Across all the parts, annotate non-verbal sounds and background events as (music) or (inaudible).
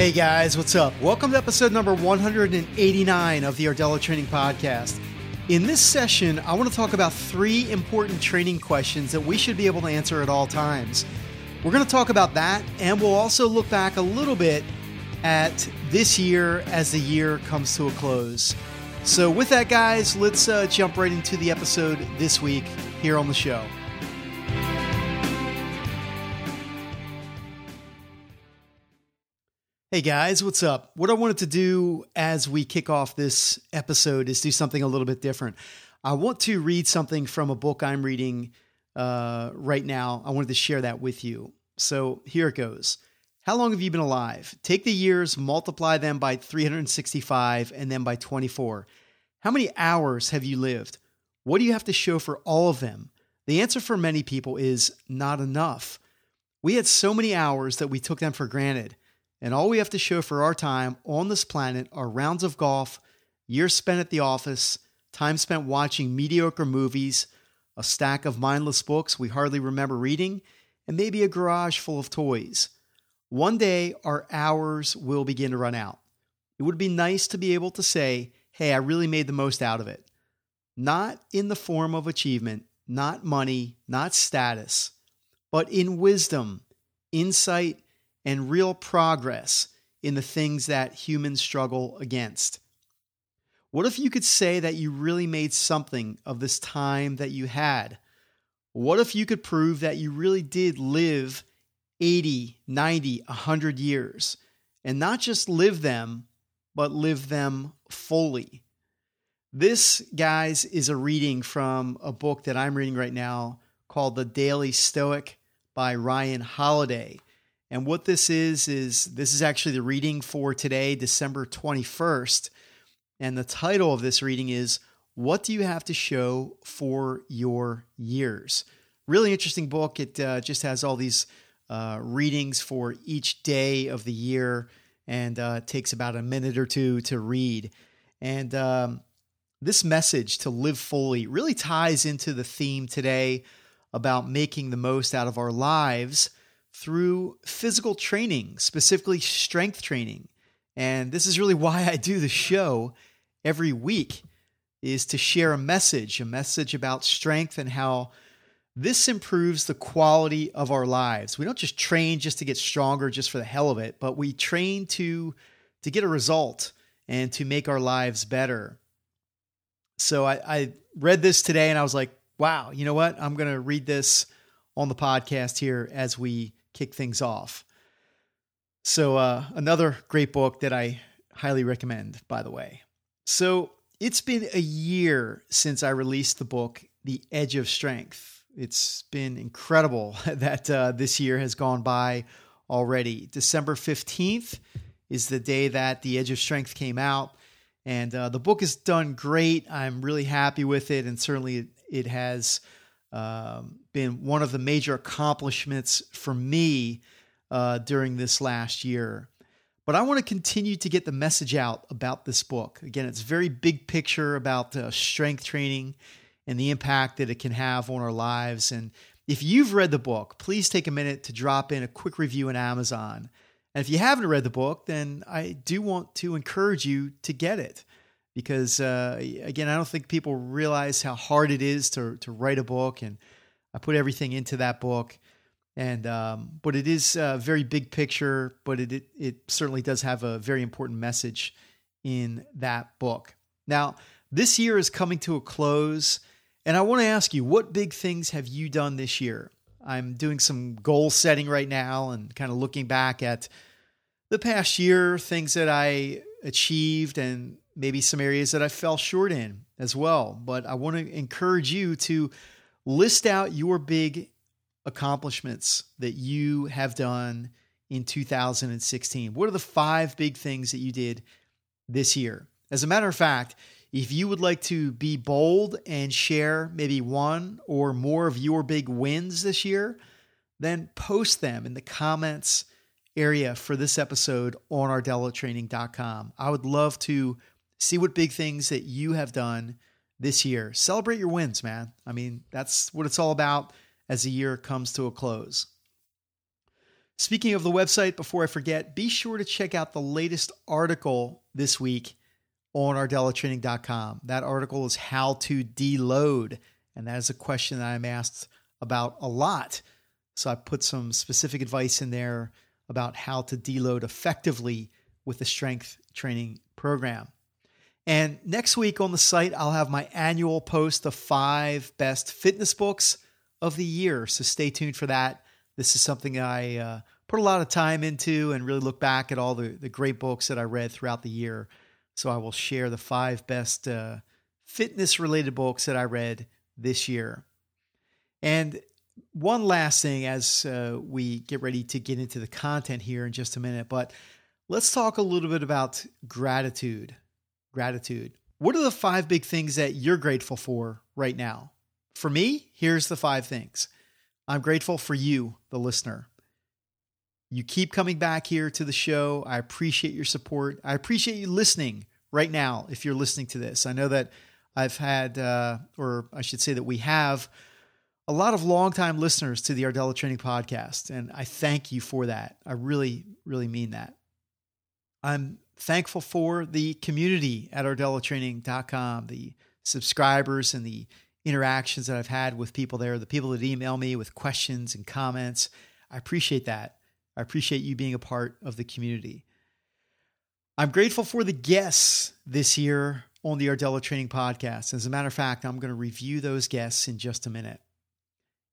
Hey guys, what's up? Welcome to episode number 189 of the Rdella Training Podcast. In this session, I want to talk about three important training questions that we should be able to answer at all times. We're going to talk about that, and we'll also look back a little bit at this year as the year comes to a close. So, with that, guys, let's uh, jump right into the episode this week here on the show. Hey guys, what's up? What I wanted to do as we kick off this episode is do something a little bit different. I want to read something from a book I'm reading uh, right now. I wanted to share that with you. So here it goes. How long have you been alive? Take the years, multiply them by 365, and then by 24. How many hours have you lived? What do you have to show for all of them? The answer for many people is not enough. We had so many hours that we took them for granted. And all we have to show for our time on this planet are rounds of golf, years spent at the office, time spent watching mediocre movies, a stack of mindless books we hardly remember reading, and maybe a garage full of toys. One day, our hours will begin to run out. It would be nice to be able to say, hey, I really made the most out of it. Not in the form of achievement, not money, not status, but in wisdom, insight, and real progress in the things that humans struggle against. What if you could say that you really made something of this time that you had? What if you could prove that you really did live 80, 90, 100 years and not just live them, but live them fully? This, guys, is a reading from a book that I'm reading right now called The Daily Stoic by Ryan Holiday. And what this is, is this is actually the reading for today, December 21st. And the title of this reading is What Do You Have to Show for Your Years? Really interesting book. It uh, just has all these uh, readings for each day of the year and uh, takes about a minute or two to read. And um, this message to live fully really ties into the theme today about making the most out of our lives through physical training, specifically strength training. And this is really (laughs) why I do the show every week is to share a message, a message about strength and how this improves the quality of our lives. We don't just train just to get stronger just for the hell of it, but we train to to get a result and to make our lives better. So I, I read this today and I was like, wow, you know what? I'm going to read this on the podcast here as we kick things off. So, uh, another great book that I highly recommend, by the way. So, it's been a year since I released the book, The Edge of Strength. It's been incredible (laughs) that uh, this year has gone by already. December 15th is the day that The Edge of Strength came out. And uh, the book has done great. I'm really happy with it. And certainly it, it has um, been one of the major accomplishments for me uh, during this last year. But I want to continue to get the message out about this book. Again, it's very big picture about uh, strength training and the impact that it can have on our lives. And if you've read the book, please take a minute to drop in a quick review on Amazon. And if you haven't read the book, then I do want to encourage you to get it because uh, again, I don't think people realize how hard it is to to write a book, and I put everything into that book. And um, but it is a very big picture, but it, it it certainly does have a very important message in that book. Now, this year is coming to a close, and I want to ask you, what big things have you done this year? I'm doing some goal setting right now and kind of looking back at the past year, things that I achieved and maybe some areas that I fell short in as well. But I want to encourage you to list out your big accomplishments that you have done in 2016. What are the five big things that you did this year? As a matter of fact, if you would like to be bold and share maybe one or more of your big wins this year, then post them in the comments area for this episode on rdellatraining.com. I would love to see what big things that you have done this year. Celebrate your wins, man. I mean, that's what it's all about as the year comes to a close. Speaking of the website, before I forget, be sure to check out the latest article this week on rdellatraining.com. That article is how to deload, and that is a question that I'm asked about a lot. So I put some specific advice in there about how to deload effectively with the strength training program. And next week on the site, I'll have my annual post of five best fitness books of the year. So stay tuned for that. This is something I uh, put a lot of time into and really look back at all the, the great books that I read throughout the year. So I will share the five best uh, fitness related books that I read this year. And one last thing as uh, we get ready to get into the content here in just a minute, but let's talk a little bit about gratitude. Gratitude. What are the five big things that you're grateful for right now? For me, here's the five things. I'm grateful for you, the listener. You keep coming back here to the show. I appreciate your support. I appreciate you listening right now if you're listening to this. I know that I've had, uh, or I should say that we have, a lot of longtime listeners to the Rdella Training Podcast, and I thank you for that. I really, really mean that. I'm thankful for the community at rdellatraining.com, the subscribers and the interactions that I've had with people there, the people that email me with questions and comments. I appreciate that. I appreciate you being a part of the community. I'm grateful for the guests this year on the Rdella Training Podcast. As a matter of fact, I'm going to review those guests in just a minute.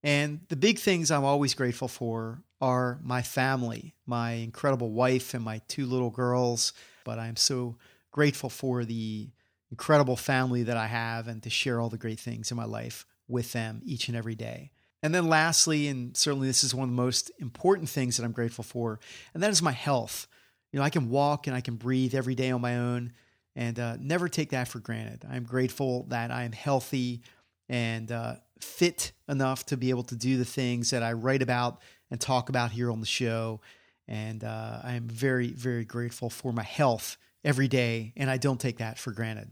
And the big things I'm always grateful for are my family, my incredible wife, and my two little girls. But I'm so grateful for the incredible family that I have and to share all the great things in my life with them each and every day. And then, lastly, and certainly this is one of the most important things that I'm grateful for, and that is my health. You know, I can walk and I can breathe every day on my own and uh, never take that for granted. I'm grateful that I am healthy and uh, fit enough to be able to do the things that I write about and talk about here on the show. And uh, I am very, very grateful for my health every day, and I don't take that for granted.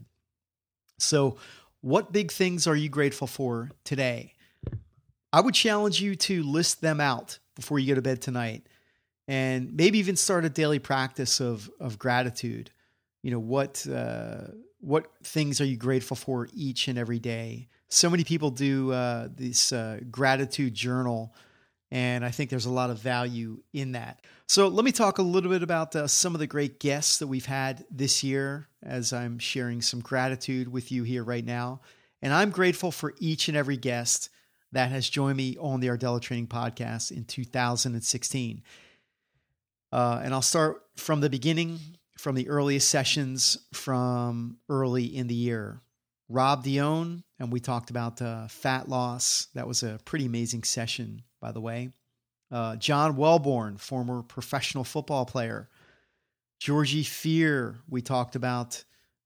So, what big things are you grateful for today? I would challenge you to list them out before you go to bed tonight and maybe even start a daily practice of, of gratitude. You know, what, uh, what things are you grateful for each and every day? So many people do uh, this uh, gratitude journal and I think there's a lot of value in that. So, let me talk a little bit about uh, some of the great guests that we've had this year as I'm sharing some gratitude with you here right now. And I'm grateful for each and every guest that has joined me on the Rdella Training Podcast in 2016. Uh, and I'll start from the beginning, from the earliest sessions from early in the year. Rob Dione, and we talked about uh, fat loss. That was a pretty amazing session by the way. Uh, John Welbourn, former professional football player. Georgie Fear, we talked about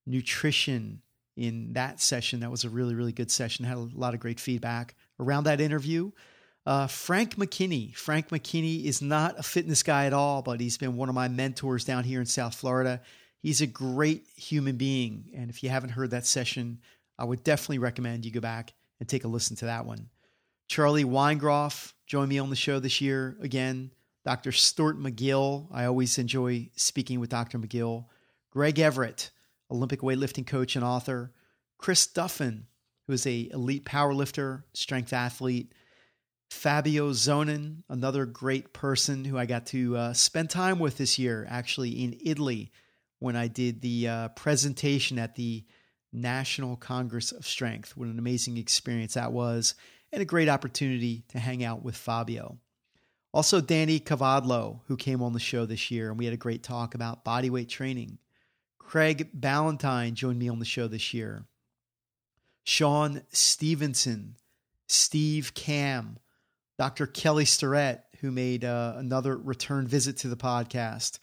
nutrition in that session. That was a really, really good session. Had a lot of great feedback around that interview. Uh, Frank McKinney. Frank McKinney is not a fitness guy at all, but he's been one of my mentors down here in South Florida. He's a great human being. And if you haven't heard that session, I would definitely recommend you go back and take a listen to that one. Charlie Weingroff joined me on the show this year again. Dr. Stuart McGill. I always enjoy speaking with Dr. McGill. Greg Everett, Olympic weightlifting coach and author. Chris Duffin, who is a elite powerlifter, strength athlete. Fabio Zonin, another great person who I got to uh, spend time with this year, actually in Italy, when I did the uh, presentation at the National Congress of Strength. What an amazing experience that was and a great opportunity to hang out with Fabio. Also, Danny Kavadlo, who came on the show this year, and we had a great talk about bodyweight training. Craig Ballantyne joined me on the show this year. Shawn Stevenson, Steve Kamb, Dr. Kelly Starrett, who made uh, another return visit to the podcast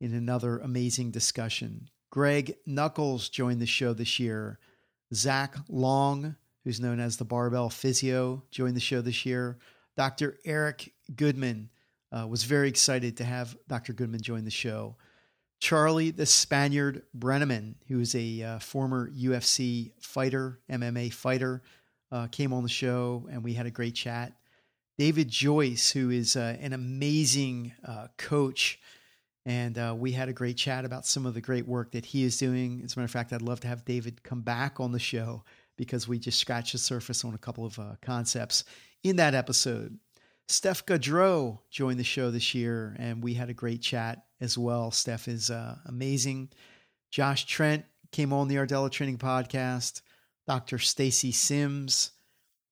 in another amazing discussion. Greg Nuckols joined the show this year. Zach Long, who's known as the Barbell Physio, joined the show this year. Dr. Eric Goodman uh, was very excited to have Dr. Goodman join the show. Charlie the Spaniard Brenneman, who is a uh, former UFC fighter, MMA fighter, uh, came on the show and we had a great chat. David Joyce, who is uh, an amazing uh, coach. And uh, we had a great chat about some of the great work that he is doing. As a matter of fact, I'd love to have David come back on the show because we just scratched the surface on a couple of uh, concepts in that episode. Steph Gaudreau joined the show this year, and we had a great chat as well. Steph is uh, amazing. Josh Trent came on the Rdella Training Podcast. Dr. Stacy Sims,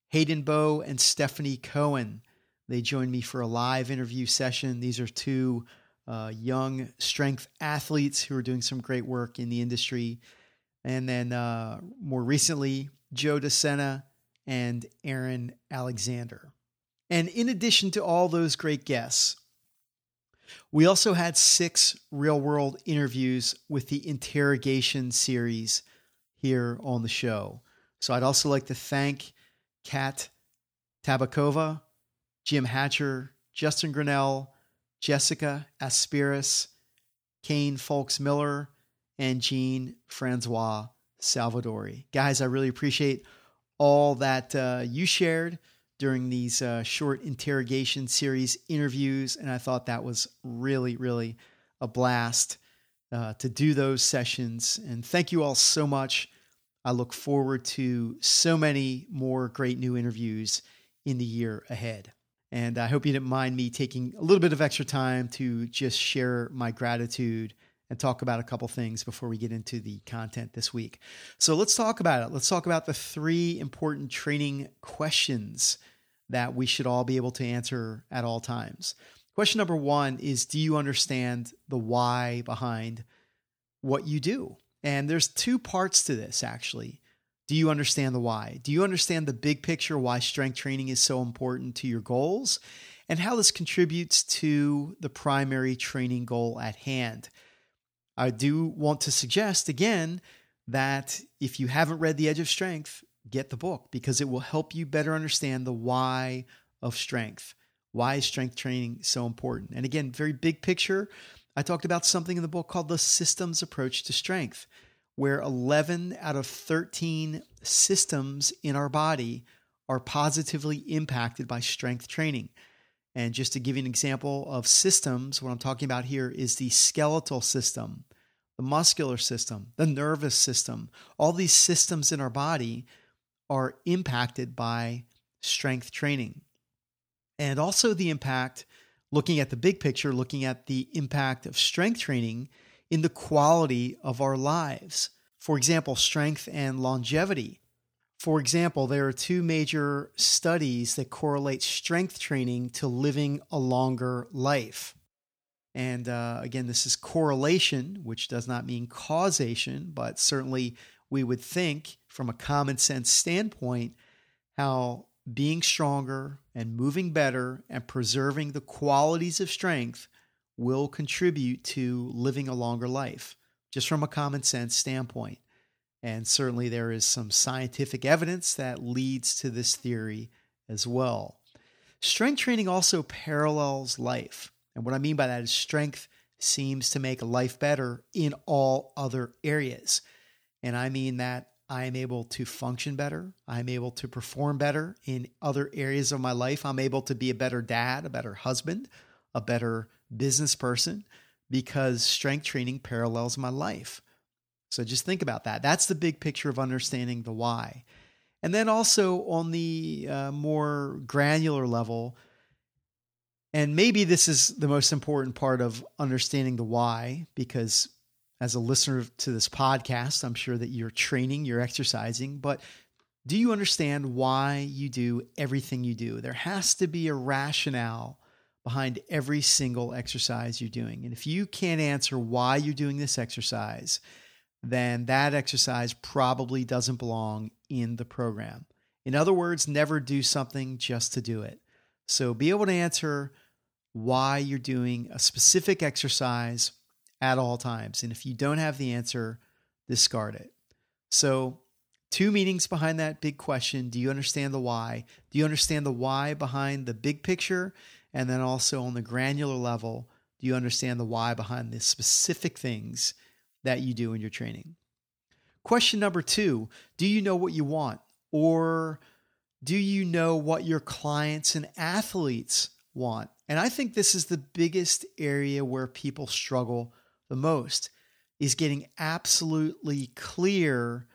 Hayden Bow, and Stephanie Cohen. They joined me for a live interview session. These are two uh, young strength athletes who are doing some great work in the industry. And then uh, more recently, Joe DeSena and Aaron Alexander. And in addition to all those great guests, we also had six real world interviews with the interrogation series here on the show. So I'd also like to thank Kat Tabakova, Jim Hatcher, Justin Grinnell, Jessica Aspiris, Kane Folks Miller, and Jean Francois Salvadori. Guys, I really appreciate all that uh, you shared during these uh, short interrogation series interviews. And I thought that was really, really a blast uh, to do those sessions. And thank you all so much. I look forward to so many more great new interviews in the year ahead. And I hope you didn't mind me taking a little bit of extra time to just share my gratitude and talk about a couple things before we get into the content this week. So let's talk about it. Let's talk about the three important training questions that we should all be able to answer at all times. Question number one is Do you understand the why behind what you do? And there's two parts to this, actually. Do you understand the why? Do you understand the big picture, why strength training is so important to your goals, and how this contributes to the primary training goal at hand? I do want to suggest again that if you haven't read The Edge of Strength, get the book because it will help you better understand the why of strength. Why is strength training so important? And again, very big picture. I talked about something in the book called the systems approach to strength, where 11 out of 13 systems in our body are positively impacted by strength training. And just to give you an example of systems, what I'm talking about here is the skeletal system, the muscular system, the nervous system. All these systems in our body are impacted by strength training. And also the impact, looking at the big picture, looking at the impact of strength training in the quality of our lives. For example, strength and longevity for example, there are two major studies that correlate strength training to living a longer life. And uh, again, this is correlation, which does not mean causation, but certainly we would think from a common sense standpoint how being stronger and moving better and preserving the qualities of strength will contribute to living a longer life, just from a common sense standpoint. And certainly there is some scientific evidence that leads to this theory as well. Strength training also parallels life. And what I mean by that is strength seems to make life better in all other areas. And I mean that I am able to function better. I'm able to perform better in other areas of my life. I'm able to be a better dad, a better husband, a better business person because strength training parallels my life. So just think about that. That's the big picture of understanding the why. And then also on the uh, more granular level, and maybe this is the most important part of understanding the why, because as a listener to this podcast, I'm sure that you're training, you're exercising, but do you understand why you do everything you do? There has to be a rationale behind every single exercise you're doing. And if you can't answer why you're doing this exercise, then that exercise probably doesn't belong in the program. In other words, never do something just to do it. So be able to answer why you're doing a specific exercise at all times. And if you don't have the answer, discard it. So, two meanings behind that big question. Do you understand the why? Do you understand the why behind the big picture? And then also on the granular level, do you understand the why behind the specific things that you do in your training. Question number two Do you know what you want? Or Do you know what your clients and athletes want? And I think this is the biggest area where people struggle the most is getting absolutely clear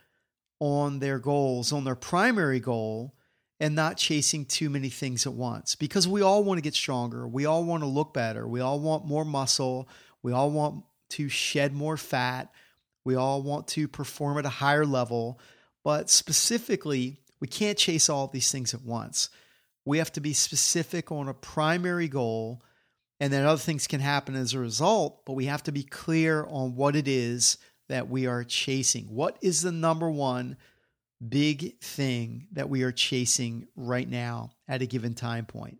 on their goals, on their primary goal, and not chasing too many things at once. Because we all want to get stronger. We all want to look better. We all want more muscle. We all want to shed more fat. We all want to perform at a higher level. But specifically, we can't chase all these things at once. We have to be specific on a primary goal, and then other things can happen as a result, but we have to be clear on what it is that we are chasing. What is the number one big thing that we are chasing right now at a given time point?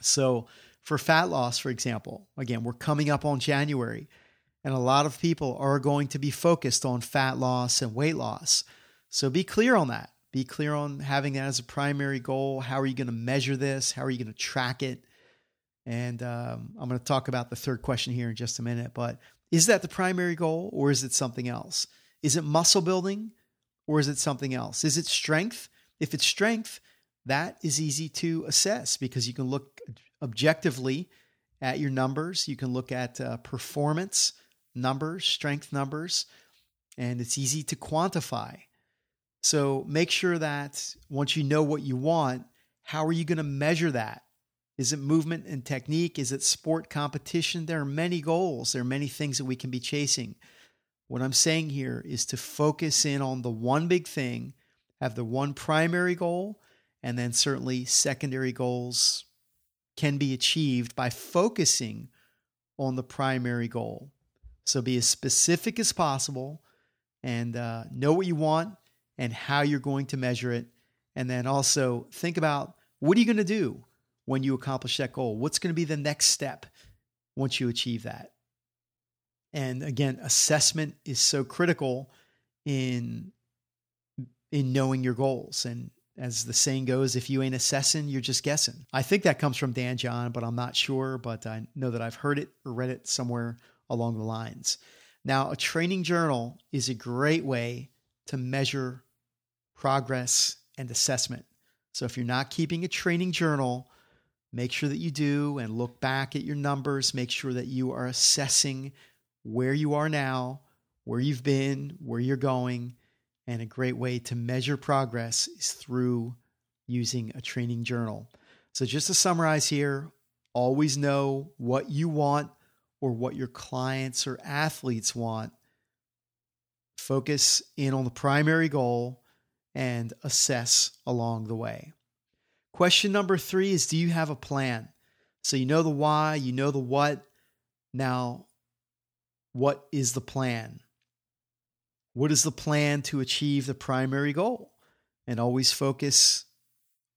So, for fat loss, for example, again, we're coming up on January, and a lot of people are going to be focused on fat loss and weight loss. So, be clear on that. Be clear on having that as a primary goal. How are you going to measure this? How are you going to track it? And um, I'm going to talk about the third question here in just a minute. But is that the primary goal or is it something else? Is it muscle building or is it something else? Is it strength? If it's strength, that is easy to assess because you can look objectively at your numbers. You can look at uh, performance numbers, strength numbers, and it's easy to quantify. So make sure that once you know what you want, how are you going to measure that? Is it movement and technique? Is it sport competition? There are many goals. There are many things that we can be chasing. What I'm saying here is to focus in on the one big thing, have the one primary goal, and then certainly secondary goals can be achieved by focusing on the primary goal. So be as specific as possible and uh, know what you want and how you're going to measure it. And then also think about what are you going to do when you accomplish that goal? What's going to be the next step once you achieve that? And again, assessment is so critical in in knowing your goals. And as the saying goes, if you ain't assessing, you're just guessing. I think that comes from Dan John, but I'm not sure. But I know that I've heard it or read it somewhere along the lines. Now, a training journal is a great way to measure progress and assessment. So if you're not keeping a training journal, make sure that you do and look back at your numbers. Make sure that you are assessing where you are now, where you've been, where you're going. And a great way to measure progress is through using a training journal. So, just to summarize here, always know what you want or what your clients or athletes want focus in on the primary goal, and assess along the way. Question number three is Do you have a plan? So you know the why, you know the what. Now, what is the plan? What is the plan to achieve the primary goal? And always focus,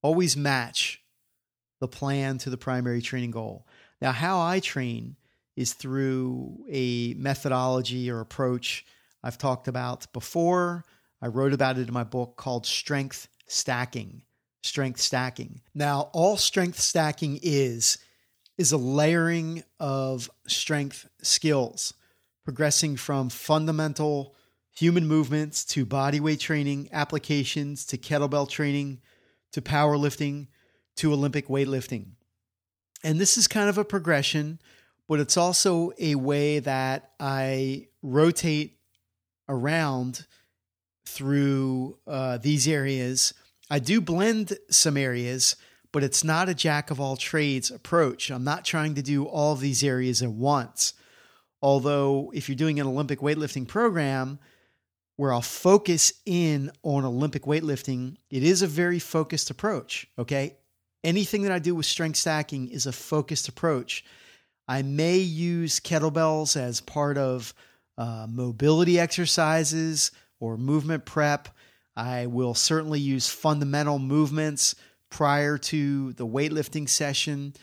always match the plan to the primary training goal. Now, how I train is through a methodology or approach I've talked about before. I wrote about it in my book called Strength Stacking. Strength Stacking. Now, all strength stacking is is a layering of strength skills, progressing from fundamental human movements to body weight training applications to kettlebell training to powerlifting to Olympic weightlifting. And this is kind of a progression, but it's also a way that I rotate around through uh, these areas. I do blend some areas, but it's not a jack of all trades approach. I'm not trying to do all of these areas at once. Although, if you're doing an Olympic weightlifting program where I'll focus in on Olympic weightlifting, it is a very focused approach. Okay. Anything that I do with strength stacking is a focused approach. I may use kettlebells as part of uh, mobility exercises or movement prep. I will certainly use fundamental movements prior to the weightlifting session.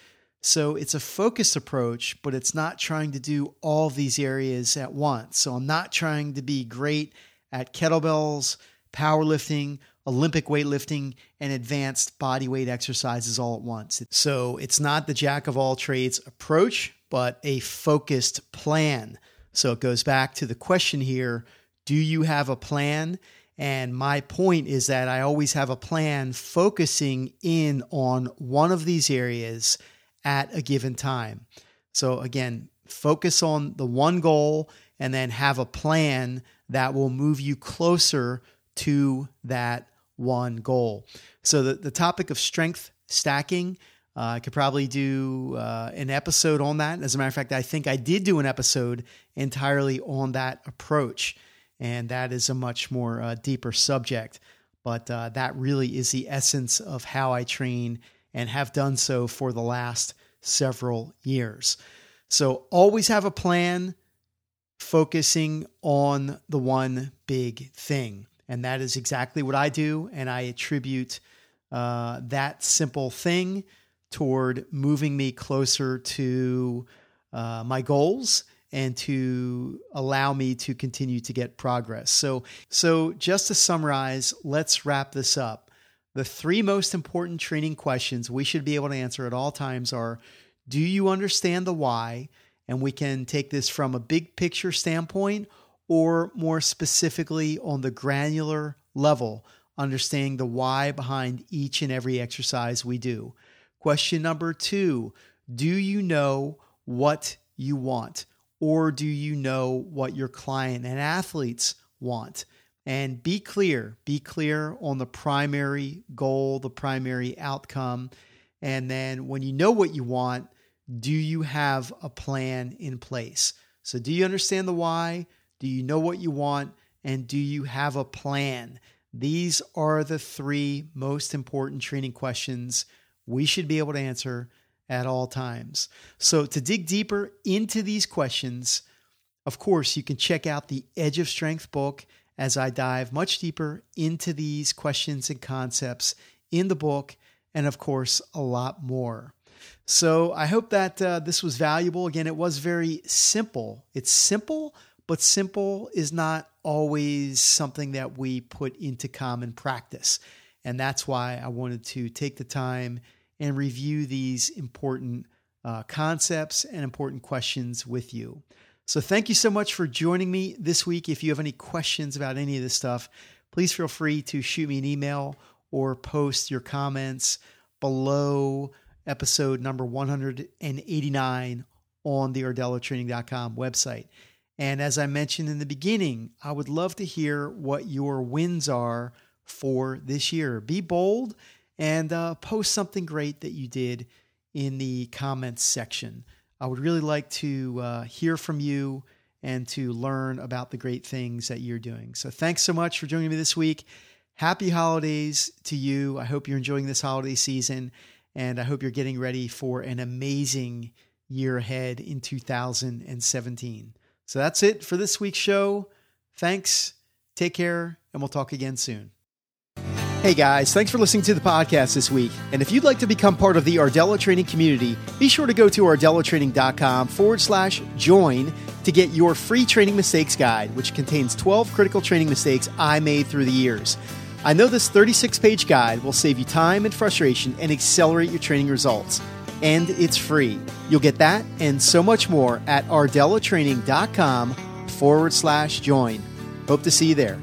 So it's a focused approach, but it's not trying to do all these areas at once. So I'm not trying to be great at kettlebells, powerlifting, Olympic weightlifting, and advanced body weight exercises all at once. So it's not the jack of all trades approach, but a focused plan. So it goes back to the question here do you have a plan? And my point is that I always have a plan focusing in on one of these areas at a given time. So, again, focus on the one goal and then have a plan that will move you closer to that one goal. So, the, the topic of strength stacking, uh, I could probably do uh, an episode on that. As a matter of fact, I think I did do an episode entirely on that approach, and that is a much more uh, deeper subject. But uh, that really is the essence of how I train and have done so for the last several years. So always have a plan focusing on the one big thing. And that is exactly what I do. And I attribute uh, that simple thing toward moving me closer to uh, my goals and to allow me to continue to get progress. So, so just to summarize, let's wrap this up. The three most important training questions we should be able to answer at all times are Do you understand the why? And we can take this from a big picture standpoint or more specifically on the granular level, understanding the why behind each and every exercise we do. Question number two Do you know what you want? Or do you know what your client and athletes want? And be clear, be clear on the primary goal, the primary outcome. And then when you know what you want, do you have a plan in place? So, do you understand the why? Do you know what you want? And do you have a plan? These are the three most important training questions we should be able to answer at all times. So, to dig deeper into these questions, of course, you can check out the Edge of Strength book as I dive much deeper into these questions and concepts in the book, and of course, a lot more. So, I hope that uh, this was valuable. Again, it was very simple. It's simple, but simple is not always something that we put into common practice. And that's why I wanted to take the time and review these important uh, concepts and important questions with you. So, thank you so much for joining me this week. If you have any questions about any of this stuff, please feel free to shoot me an email or post your comments below episode number 189 on the rdellatraining.com website. And as I mentioned in the beginning, I would love to hear what your wins are for this year. Be bold and uh, post something great that you did in the comments section. I would really like to uh, hear from you and to learn about the great things that you're doing. So, thanks so much for joining me this week. Happy holidays to you. I hope you're enjoying this holiday season, and I hope you're getting ready for an amazing year ahead in 2017. So, that's it for this week's show. Thanks. Take care, and we'll talk again soon. Hey guys, thanks for listening to the podcast this week. And if you'd like to become part of the Rdella Training community, be sure to go to rdellatraining.com forward slash join to get your free training mistakes guide, which contains 12 critical training mistakes I made through the years. I know this 36 page guide will save you time and frustration and accelerate your training results. And it's free. You'll get that and so much more at rdellatraining.com forward slash join. Hope to see you there.